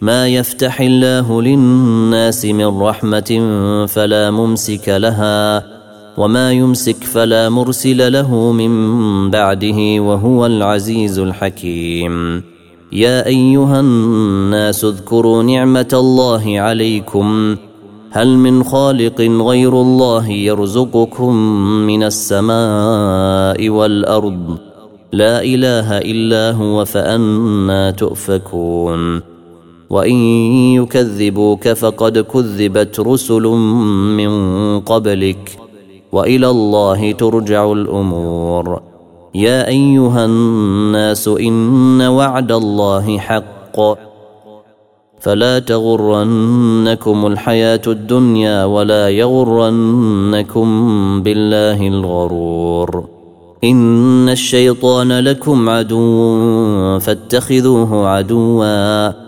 ما يفتح الله للناس من رحمة فلا ممسك لها وما يمسك فلا مرسل له من بعده وهو العزيز الحكيم. يا أيها الناس اذكروا نعمة الله عليكم. هل من خالق غير الله يرزقكم من السماء والأرض؟ لا إله إلا هو فأنا تؤفكون. وإن يكذبوك فقد كذبت رسل من قبلك وإلى الله ترجع الأمور. يا أيها الناس إن وعد الله حق. فلا تغرنكم الحياة الدنيا ولا يغرنكم بالله الغرور. إن الشيطان لكم عدو فاتخذوه عدوا.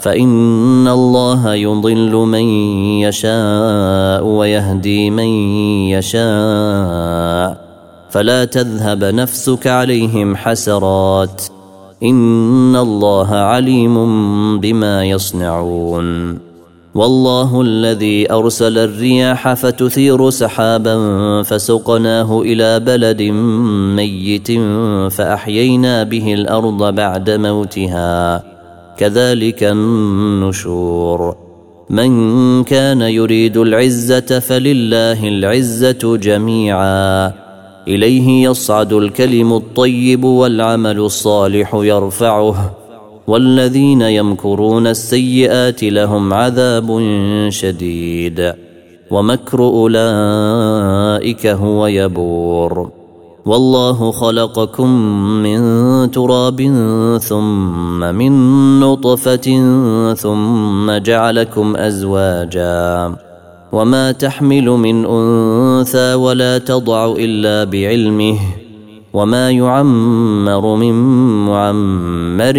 فان الله يضل من يشاء ويهدي من يشاء. فلا تذهب نفسك عليهم حسرات. ان الله عليم بما يصنعون. والله الذي أرسل الرياح فتثير سحابا فسقناه إلى بلد ميت فأحيينا به الأرض بعد موتها. كذلك النشور. من كان يريد العزة فلله العزة جميعا. إليه يصعد الكلم الطيب والعمل الصالح يرفعه. والذين يمكرون السيئات لهم عذاب شديد. ومكر أولئك هو يبور. والله خلقكم من تراب ثم من نطفة ثم جعلكم أزواجا وما تحمل من أنثى ولا تضع إلا بعلمه وما يعمر من معمر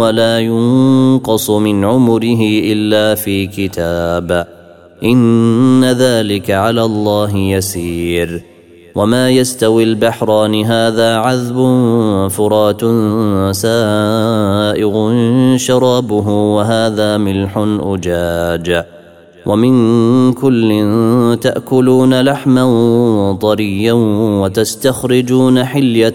ولا ينقص من عمره إلا في كتاب إن ذلك على الله يسير وما يستوي البحران هذا عذب فرات سائغ شرابه وهذا ملح اجاج ومن كل تاكلون لحما طريا وتستخرجون حليه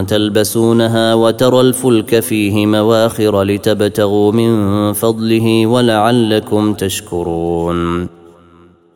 تلبسونها وترى الفلك فيه مواخر لتبتغوا من فضله ولعلكم تشكرون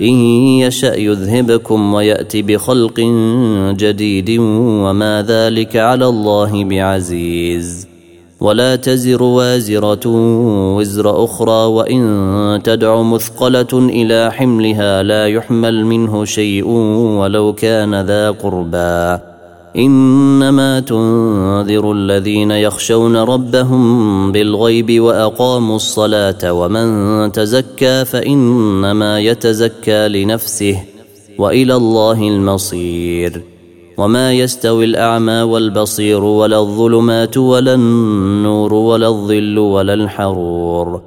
إن يشأ يذهبكم ويأتي بخلق جديد وما ذلك على الله بعزيز. ولا تزر وازرة وزر أخرى وإن تدع مثقلة إلى حملها لا يحمل منه شيء ولو كان ذا قربى. إنما تنذر الذين يخشون ربهم بالغيب وأقاموا الصلاة ومن تزكى فإنما يتزكى لنفسه وإلى الله المصير. وما يستوي الأعمى والبصير ولا الظلمات ولا النور ولا الظل ولا الحرور.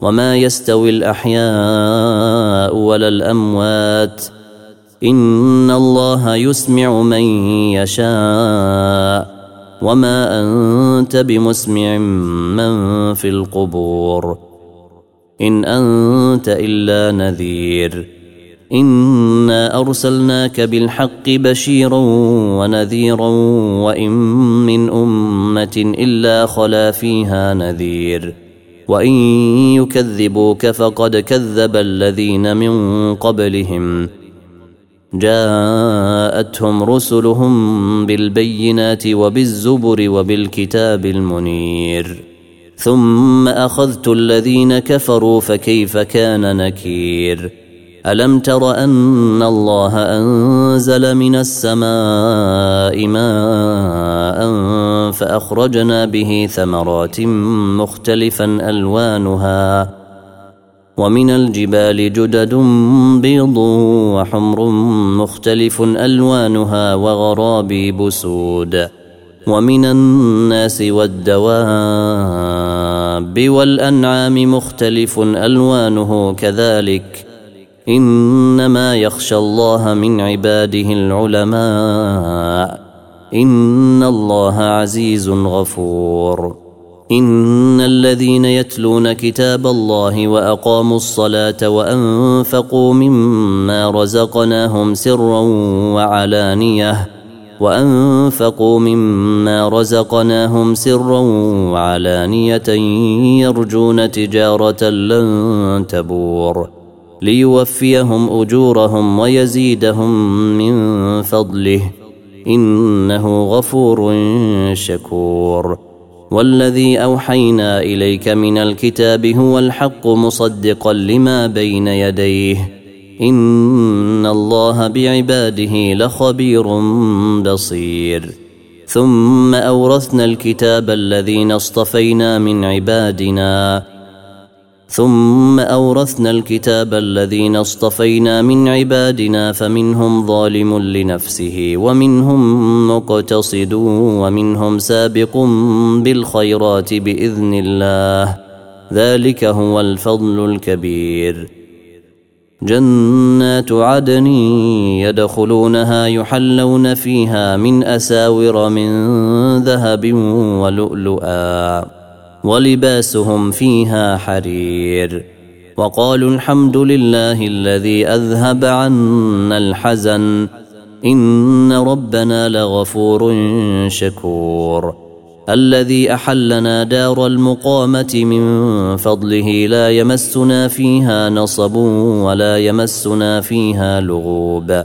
وما يستوي الأحياء ولا الأموات إن الله يسمع من يشاء وما أنت بمسمع من في القبور. إن أنت إلا نذير. إنا أرسلناك بالحق بشيرا ونذيرا وإن من أمة إلا خلا فيها نذير. وإن يكذبوك فقد كذب الذين من قبلهم. جاءتهم رسلهم بالبينات وبالزبر وبالكتاب المنير. ثم أخذت الذين كفروا فكيف كان نكير؟ ألم تر أن الله أنزل من السماء ماء فأخرجنا به ثمرات مختلفا ألوانها ومن الجبال جدد بيض وحمر مختلف ألوانها وغرابي بسود ومن الناس والدواب والأنعام مختلف ألوانه كذلك. إنما يخشى الله من عباده العلماء. إن الله عزيز غفور. إن الذين يتلون كتاب الله وأقاموا الصلاة وأنفقوا مما رزقناهم سرا وعلانية وأنفقوا مما رزقناهم سرا وعلانية يرجون تجارة لن تبور ليوفيهم أجورهم ويزيدهم من فضله إنه غفور شكور والذي أوحينا إليك من الكتاب هو الحق مصدقا لما بين يديه. إن الله بعباده لخبير بصير. ثم أورثنا الكتاب الذين اصطفينا من عبادنا. ثم أورثنا الكتاب الذين اصطفينا من عبادنا فمنهم ظالم لنفسه ومنهم مقتصد ومنهم سابق بالخيرات بإذن الله. ذلك هو الفضل الكبير. جنات عدن يدخلونها يحلون فيها من أساور من ذهب ولؤلؤا. ولباسهم فيها حرير. وقالوا الحمد لله الذي أذهب عنا الحزن. إن ربنا لغفور شكور. الذي أحلنا دار المقامة من فضله لا يمسنا فيها نصب ولا يمسنا فيها لغوب.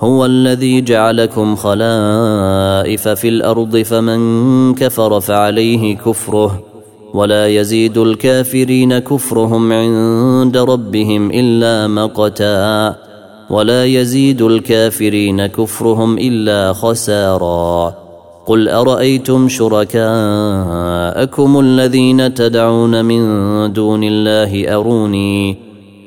هو الذي جعلكم خلائف في الأرض فمن كفر فعليه كفره ولا يزيد الكافرين كفرهم عند ربهم إلا مقتا ولا يزيد الكافرين كفرهم إلا خسارا. قل أرأيتم شركاءكم الذين تدعون من دون الله أروني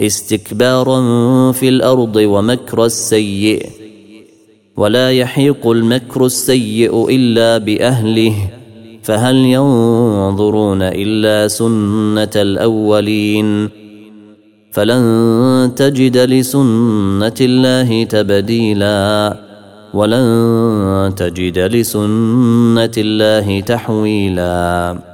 استكبارا في الأرض ومكر السيئ ولا يحيق المكر السيء إلا بأهله فهل ينظرون إلا سنة الأولين؟ فلن تجد لسنة الله تبديلا ولن تجد لسنة الله تحويلا.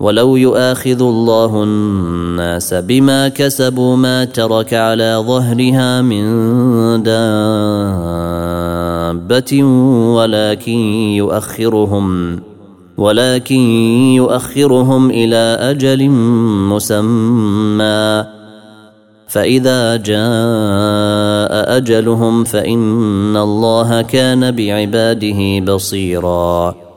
ولو يؤاخذ الله الناس بما كسبوا ما ترك على ظهرها من دابة ولكن يؤخرهم ولكن يؤخرهم إلى أجل مسمى فإذا جاء أجلهم فإن الله كان بعباده بصيراً